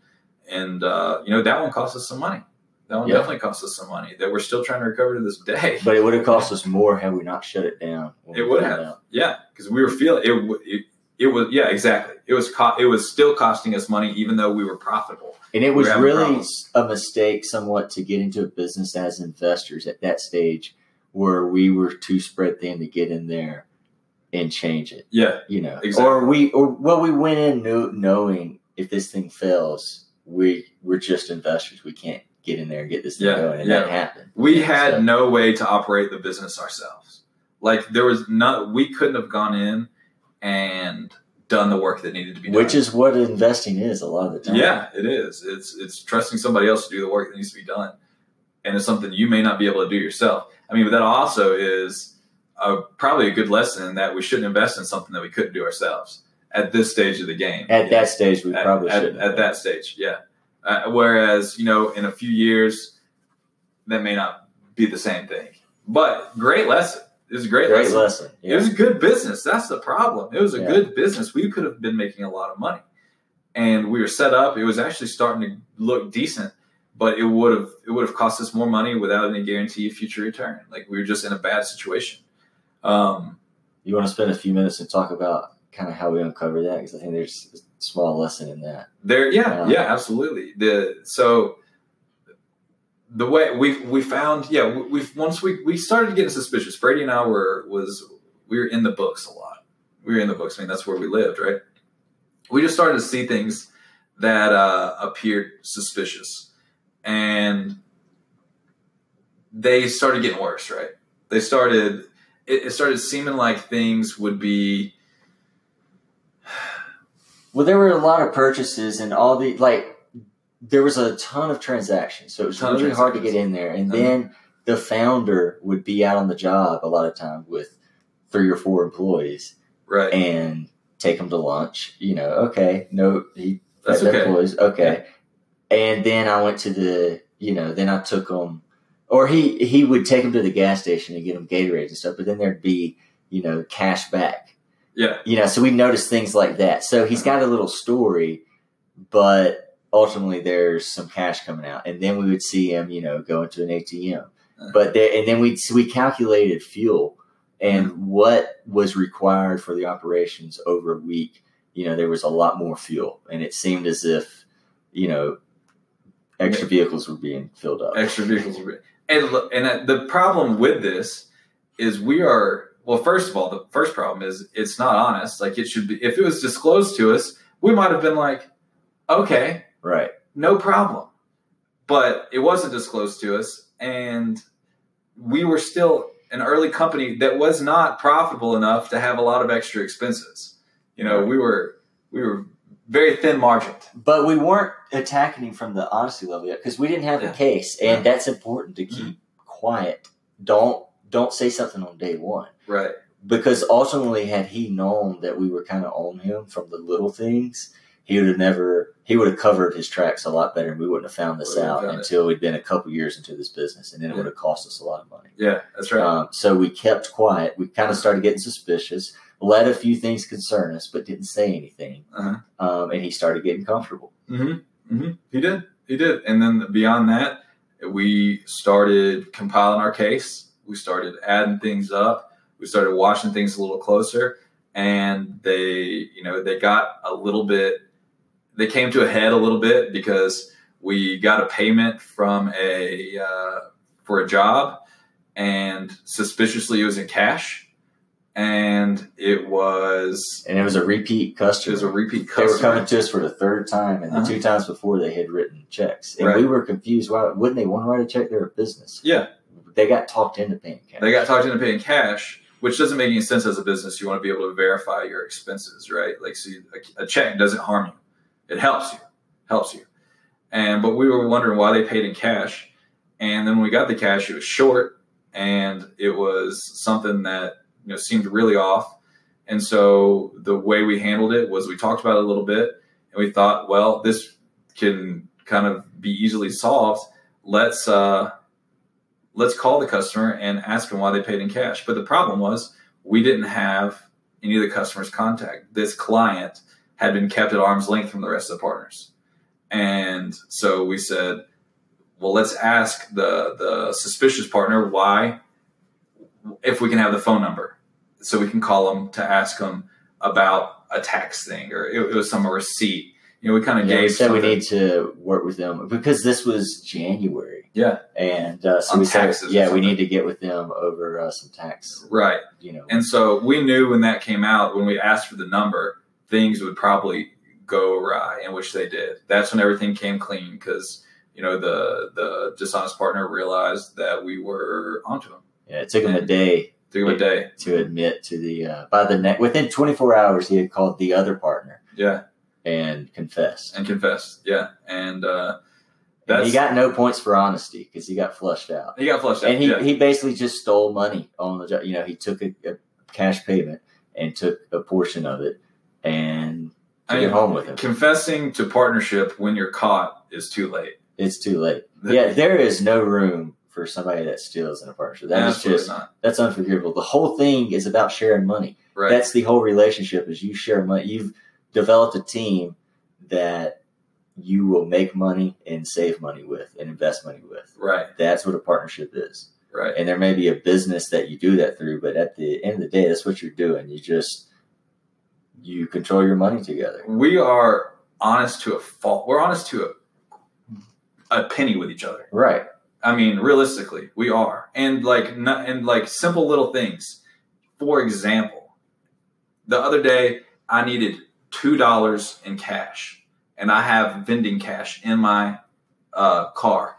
and uh, you know that one cost us some money. That one Yeah. definitely cost us some money that we're still trying to recover to this day. But it would have cost us more had we not shut it down. It would have. Yeah, because we were feeling it, it. It was yeah, exactly. It was co- it was still costing us money, even though we were profitable. And it was having really problems. a mistake, somewhat, to get into a business as investors at that stage, where we were too spread thin to get in there and change it. Yeah, You know, Exactly. or we, or well, we went in knew, knowing if this thing fails, we we're just investors. We can't get in there and get this thing Yeah, going, and yeah. that happened. we had so- no way to operate the business ourselves. Like there was not, we couldn't have gone in and done the work that needed to be done. which is what investing is a lot of the time. yeah, it is. It's it's trusting somebody else to do the work that needs to be done, and it's something you may not be able to do yourself. I mean, but that also is a, probably a good lesson that we shouldn't invest in something that we couldn't do ourselves at this stage of the game. At that stage, we at, probably at, shouldn't. at that stage, yeah. Uh, whereas you know, in a few years, that may not be the same thing. But great lesson. It was a great, Great lesson. lesson. It was a good business. That's the problem. It was a Yeah. good business. We could have been making a lot of money. And we were set up. It was actually starting to look decent, but it would have it would have cost us more money without any guarantee of future return. Like we were just in a bad situation. Um, You want to spend a few minutes and talk about kind of how we uncover that because I think there's a small lesson in that. There, yeah, Uh, yeah, absolutely. The so the way we we found, yeah, we, once we we started getting suspicious. Brady and I were was we were in the books a lot. We were in the books. I mean, that's where we lived, right? We just started to see things that uh, appeared suspicious, and they started getting worse. Right? They started. It, it started seeming like things would be Well, there were a lot of purchases and all the like. There was a ton of transactions, so it was really hard to get in there. And Uh-huh. then the founder would be out on the job a lot of times with three or four employees right. and take them to lunch. You know, okay, no, he That's okay. employees, okay. And then I went to the, you know, then I took them, or he he would take them to the gas station and get them Gatorade and stuff. But then there'd be, you know, cash back. Yeah. You know, so we noticed things like that. So he's got a little story, but ultimately there's some cash coming out, and then we would see him, you know, go into an ATM. Uh-huh. But there, and then we we calculated fuel and Mm-hmm. what was required for the operations over a week. You know, there was a lot more fuel, and it seemed as if, you know, extra vehicles were being filled up. extra vehicles will be and and the problem with this is we are well first of all the first problem is it's not honest like it should be if it was disclosed to us we might have been like okay Right. no problem but it wasn't disclosed to us and we were still an early company that was not profitable enough to have a lot of extra expenses you know we were we were very thin margined But we weren't attacking him from the honesty level yet because we didn't have Yeah. a case, and Yeah. that's important to keep mm-hmm. quiet. Don't don't say something on day one right because ultimately, had he known that we were kind of on him from the little things, he would have never he would have covered his tracks a lot better, and we wouldn't have found this out found it. until we'd been a couple years into this business, and then it Yeah. would have cost us a lot of money. yeah that's right Um, so we kept quiet. We kind of started getting suspicious, let a few things concern us, but didn't say anything. Uh-huh. Um, and he started getting comfortable. Mm-hmm. Mm-hmm. He did. He did. And then beyond that, we started compiling our case. We started adding things up. We started watching things a little closer, and they, you know, they got a little bit. They came to a head a little bit because we got a payment from a uh, for a job, and suspiciously it was in cash, and it was And it was a repeat customer. it was a repeat they customer. were coming to us for the third time, and the Uh-huh. two times before they had written checks. And Right. we were confused. Why wouldn't they want to write a check? They're a business. Yeah. They got talked into paying cash. They got talked into paying cash, which doesn't make any sense as a business. You want to be able to verify your expenses, right? Like, so you, a, a check doesn't harm you; it helps you, helps you. And but we were wondering why they paid in cash, and then when we got the cash, it was short, and it was something that you know seemed really off. And so the way we handled it was we talked about it a little bit, and we thought, well, this can kind of be easily solved. Let's uh, let's call the customer and ask them why they paid in cash. But the problem was we didn't have any of the customer's contact. This client had been kept at arm's length from the rest of the partners. And so we said, well, let's ask the the suspicious partner why if we can have the phone number so we can call them to ask them about a tax thing or it, it was some receipt. You know, we kind of Yeah, we gave said we need to work with them because this was January. Yeah. And uh, so On we said, yeah, we need to get with them over uh, some tax, right. you know. And so we knew when that came out, when we asked for the number, things would probably go awry, and which they did. That's when everything came clean because you know the the dishonest partner realized that we were onto him. yeah, it took him a day Took him a day. to admit to the uh, by the net within 24 hours he had called the other partner Yeah, and confessed. and confessed. Yeah, and uh, that's he got no points for honesty because he got flushed out. he got flushed out. And he, yeah. he basically just stole money on the job. You know, he took a, a cash payment and took a portion of it and I took mean, home with him. confessing to partnership when you're caught is too late. It's too late. Yeah, there is no room for for somebody that steals in a partnership. That is Absolutely just not. that's unforgivable. The whole thing is about sharing money. Right. That's the whole relationship. Is you share money. You've developed a team that you will make money and save money with and invest money with. right. That's what a partnership is. Right. And there may be a business that you do that through, but at the end of the day, that's what you're doing. You just you control your money together. We are honest to a fault. We're honest to a, a penny with each other. Right. I mean, realistically, we are, and like, not, and like simple little things. For example, the other day I needed two dollars in cash, and I have vending cash in my uh, car.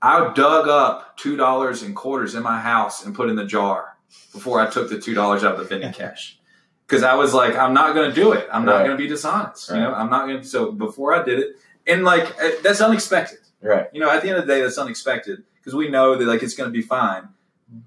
I dug up two dollars in quarters in my house and put in the jar before I took the two dollars out of the vending [LAUGHS] cash. Because I was like, I'm not going to do it. I'm not Right. going to be dishonest. You know, I'm not going to. So before I did it, and like eh, that's unexpected. Right. You know, at the end of the day, that's unexpected because we know that like it's going to be fine.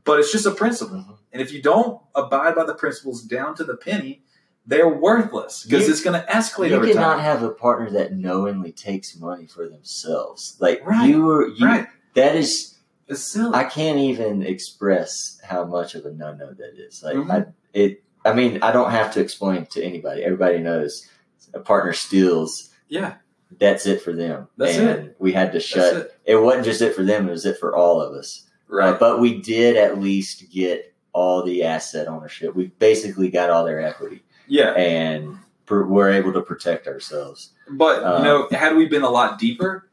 But it's just a principle, Mhm. and if you don't abide by the principles down to the penny, they're worthless because it's going to escalate You over cannot time. have a partner that knowingly takes money for themselves. Like Right. you are you right? that is It's silly. I can't even express how much of a no no that is. Like Mhm. I it I mean, I don't have to explain to anybody. Everybody knows a partner steals, yeah, that's it for them. That's and we had to shut it. it wasn't just it for them, it was it for all of us. Uh, Right. but we did at least get all the asset ownership. We basically got all their equity yeah, and pr- we're able to protect ourselves. but uh, you know, had we been a lot deeper,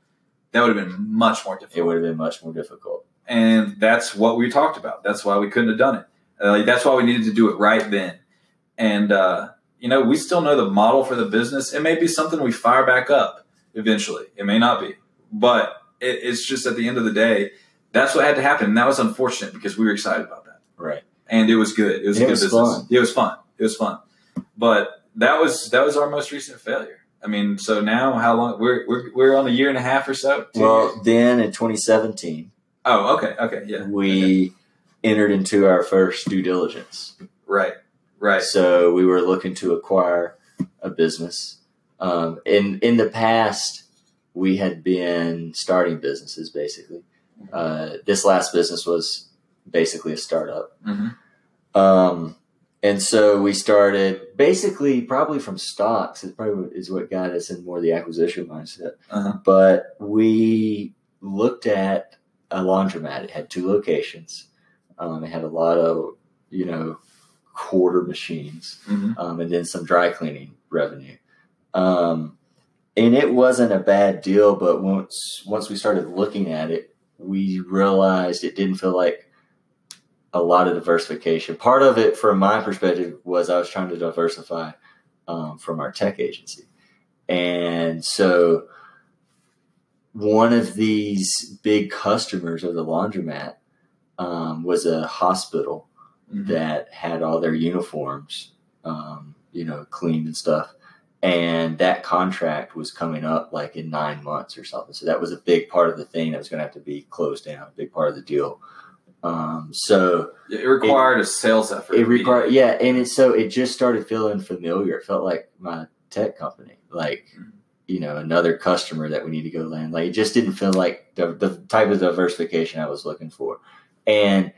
that would have been much more difficult. It would have been much more difficult. and that's what we talked about. That's why we couldn't have done it. Uh, like, that's why we needed to do it right then. And uh, you know, we still know the model for the business. It may be something we fire back up eventually. It may not be, but it, it's just at the end of the day, that's what had to happen. And that was unfortunate because we were excited about that, Right. and it was good. It was It a good was business. fun. It was fun. It was fun. But that was that was our most recent failure. I mean, so now how long? We're we're, we're on a year and a half or so. Well, years? then in 2017, oh, okay, okay, yeah, we entered into our first due diligence. right, right. So we were looking to acquire a business. Um, in in the past, we had been starting businesses. Basically, uh, this last business was basically a startup. hmm Um, and so we started basically probably from stocks. It probably is what got us in more the acquisition mindset. Uh-huh. But we looked at a laundromat. It had two locations. Um, it had a lot of you know quarter machines, hmm um, and then some dry cleaning revenue. Um, and it wasn't a bad deal, but once once we started looking at it, we realized it didn't feel like a lot of diversification. Part of it, from my perspective, was I was trying to diversify um, from our tech agency, and so one of these big customers of the laundromat um, was a hospital Mhm. that had all their uniforms, um, you know, cleaned and stuff. And that contract was coming up like in nine months or something. So that was a big part of the thing that was going to have to be closed down, a big part of the deal. Um, so It required a sales effort. it required, yeah, and it so it just started feeling familiar. It felt like my tech company, like Mhm. you know, another customer that we need to go land. Like it just didn't feel like the, the type of diversification I was looking for. And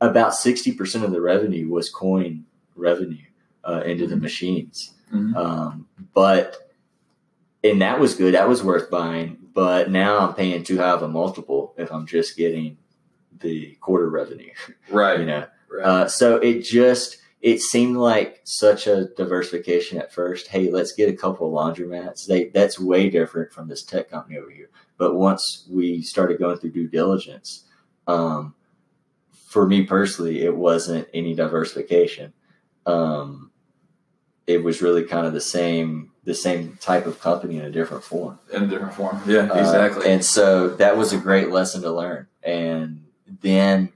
about sixty percent of the revenue was coin revenue uh, into the Mhm. machines. Mhm. Um, but and that was good. That was worth buying. But now I'm paying too high of a multiple if I'm just getting the quarter revenue. [LAUGHS] Right. You know. right. Uh, so it just it seemed like such a diversification at first. Hey, let's get a couple of laundromats. They that's way different from this tech company over here. But once we started going through due diligence, um, for me personally, it wasn't any diversification. Um, it was really kind of the same the same type of company in a different form. in a different form. Yeah, Uh, exactly. and so that was a great lesson to learn. And then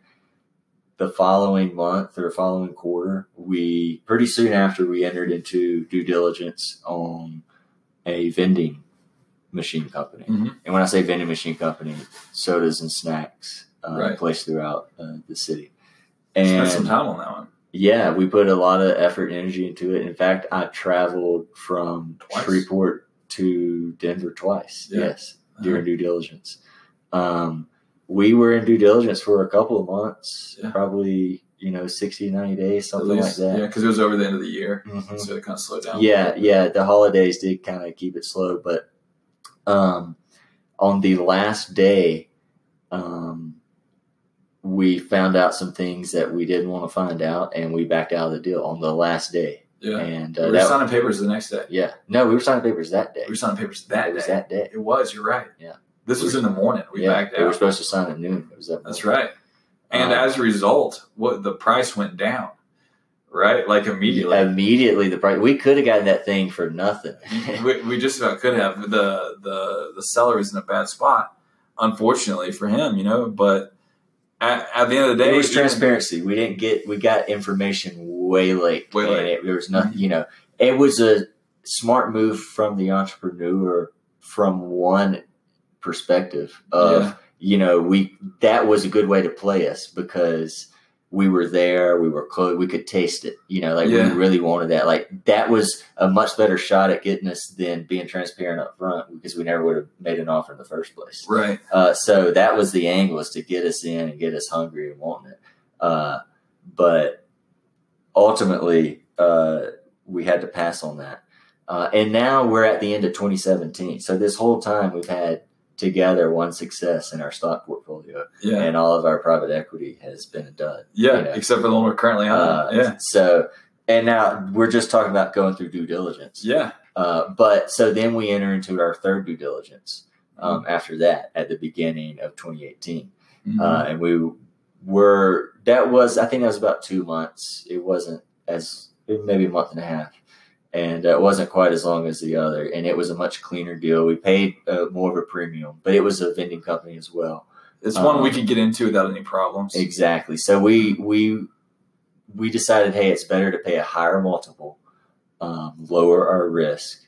the following month or following quarter, we pretty soon after we entered into due diligence on a vending machine company. Mhm. And when I say vending machine company, sodas and snacks uh, Right. placed throughout uh, the city. And Spent some time on that one. yeah, we put a lot of effort and energy into it. In fact, I traveled from Twice? Shreveport to Denver twice. Yeah. Yes, during due diligence. Um, we were in due diligence for a couple of months, Yeah. probably you know 60, 90 days, something least, like that. yeah, because it was over the end of the year, Mhm. so it kind of slowed down. Yeah, yeah. The holidays did kind of keep it slow, but um, on the last day, um, we found out some things that we didn't want to find out, and we backed out of the deal on the last day. yeah. And we uh, were that, signing papers the next day. yeah, no, we were signing papers that day. We were signing papers that it was that day. It was. You're right. Yeah. This was in the morning. We yeah, backed out. we were supposed to sign at noon. It was that. That's right. And Um, as a result, what the price went down, right? Like immediately. Immediately, the price. We could have gotten that thing for nothing. [LAUGHS] we, we just about could have. The the the seller is in a bad spot, unfortunately for him, you know. But at, at the end of the day, it was transparency. We didn't get. We got information way late. Way late. It, there was nothing. Mm-hmm. You know, it was a smart move from the entrepreneur from one perspective of Yeah. you know we that was a good way to play us because we were there we were close we could taste it you know like Yeah. we really wanted that like that was a much better shot at getting us than being transparent up front because we never would have made an offer in the first place right. uh, so that was the angle was to get us in and get us hungry and wanting it. Uh, but ultimately, uh, we had to pass on that. Uh, and now we're at the end of 2017. So this whole time we've had together one success in our stock portfolio, Yeah. and all of our private equity has been a dud. Yeah. you know. Except for the one we're currently on. Uh, yeah. So, and now we're just talking about going through due diligence. Yeah. Uh, but so then we enter into our third due diligence um, Mm-hmm. after that at the beginning of 2018 Mhm. uh, and we were that was I think that was about two months. It wasn't as maybe a month and a half, and uh, it wasn't quite as long as the other. And it was a much cleaner deal. We paid uh, more of a premium, but it was a vending company as well. it's one um, we could get into without any problems. Exactly. So we we we decided, hey, it's better to pay a higher multiple, um, lower our risk,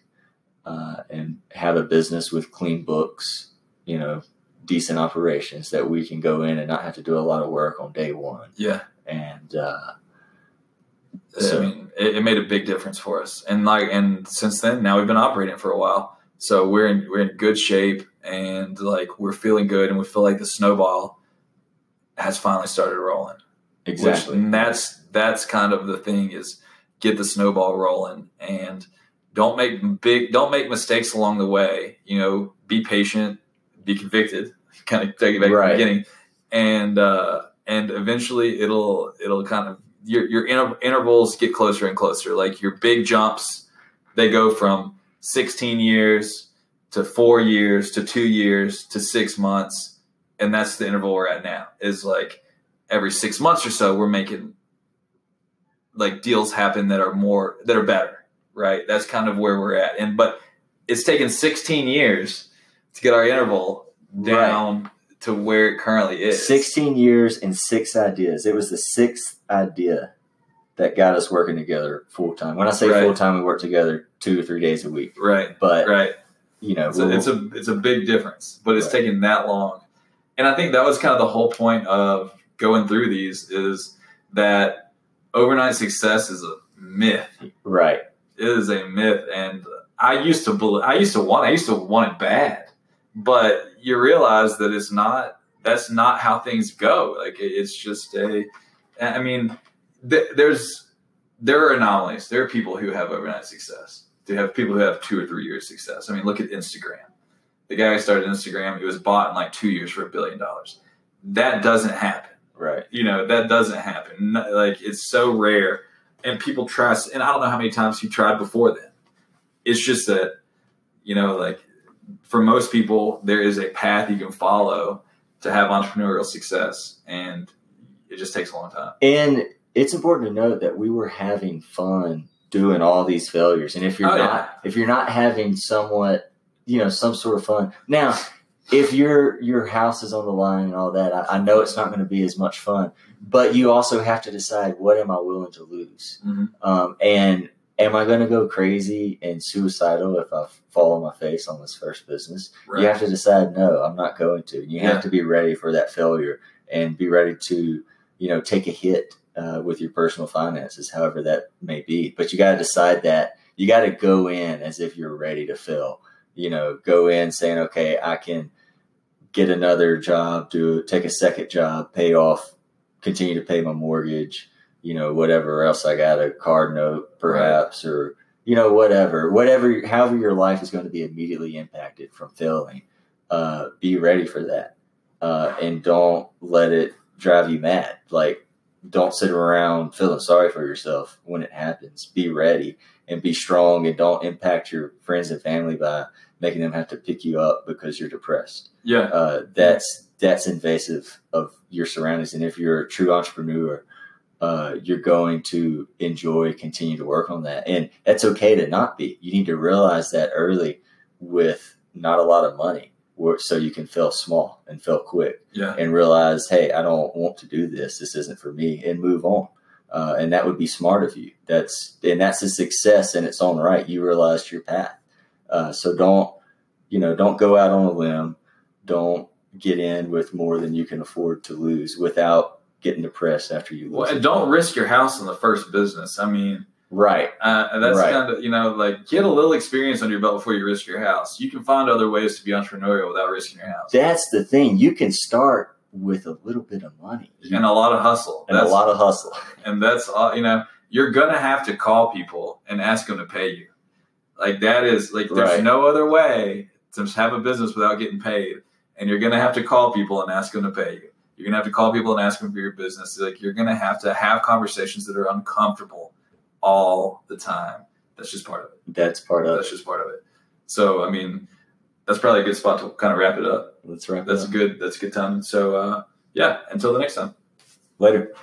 uh, and have a business with clean books. You know, decent operations that we can go in and not have to do a lot of work on day one. Yeah. And uh, I mean, it, it made a big difference for us. And like, and since then, now we've been operating for a while, so we're in we're in good shape, and like we're feeling good, and we feel like the snowball has finally started rolling. Which- exactly. and that's that's kind of the thing is get the snowball rolling and don't make big don't make mistakes along the way. You know, be patient, be convicted, [LAUGHS] kind of take it back to the beginning, and uh, and eventually it'll it'll kind of your your inter- intervals get closer and closer. Like your big jumps, they go from 16 years to four years to two years to six months, and that's the interval we're at now. Is like every six months or so we're making like deals happen that are more that are better right that's kind of where we're at and but it's taken 16 years to get our interval down to where it currently is 16 years and six ideas. It was the sixth idea that got us working together full time. When I say Right. full time, we work together two or three days a week. right But right you know, it's a, it's a it's a big difference but it's Right. taken that long and i think that was kind of the whole point of going through these is that overnight success is a myth right. it is a myth and i used to believe i used to want i used to want it bad but you realize that it's not that's not how things go. Like it's just a i mean th- there's there are anomalies. There are people who have overnight success. They have people who have two or three years success. I mean look at instagram. The guy who started instagram it was bought in like two years for a billion dollars. That doesn't happen. Right. you know that doesn't happen. Like it's so rare. And people try and i don't know how many times you tried before then. It's just that you know like for most people there is a path you can follow to have entrepreneurial success and it just takes a long time And it's important to note that we were having fun doing all these failures. And if you're Oh, not yeah. if you're not having somewhat, you know, some sort of fun. Now, if your your house is on the line and all that, I, I know it's not going to be as much fun. But you also have to decide what am I willing to lose, Mhm. um, and am I going to go crazy and suicidal if I fall on my face on this first business? right You have to decide, no, I'm not going to. You have to be ready for that failure and be ready to, you know, take a hit uh, with your personal finances, however that may be. But you got to decide that you got to go in as if you're ready to fail. You know, go in saying, okay, I can get another job, do take a second job, pay off, continue to pay my mortgage, you know, whatever else I got, a card note perhaps, right. or you know, whatever, whatever, however your life is going to be immediately impacted from failing. Uh, be ready for that, uh, and don't let it drive you mad. Like, don't sit around feeling sorry for yourself when it happens. Be ready and be strong, and don't impact your friends and family by making them have to pick you up because you're depressed. Yeah, uh, that's that's invasive of your surroundings. And if you're a true entrepreneur, uh, you're going to enjoy continue to work on that, and that's okay to not be. You need to realize that early with not a lot of money, so you can fail small and fail quick, yeah. and realize, hey, I don't want to do this. This isn't for me, and move on. Uh, and that would be smart of you. That's and that's a success in its own right. You realized your path. Uh, so don't, you know, don't go out on a limb. Don't get in with more than you can afford to lose without getting depressed after you lose. Well, don't risk your house on the first business. I mean, right. Uh, that's right. kind of you know like get a little experience under your belt before you risk your house. You can find other ways to be entrepreneurial without risking your house. That's the thing. You can start with a little bit of money and a lot of hustle and that's, a lot of hustle. [LAUGHS] And that's all. You know, you're gonna have to call people and ask them to pay you. Like that is like there's right. no other way to have a business without getting paid, and you're gonna have to call people and ask them to pay you. You're gonna have to call people and ask them for your business. Like you're gonna have to have conversations that are uncomfortable all the time. That's just part of it. That's part of That's just part of it. So I mean, that's probably a good spot to kind of wrap it up. Let's wrap. That's good. That's a good time. So uh, yeah, until the next time. Later.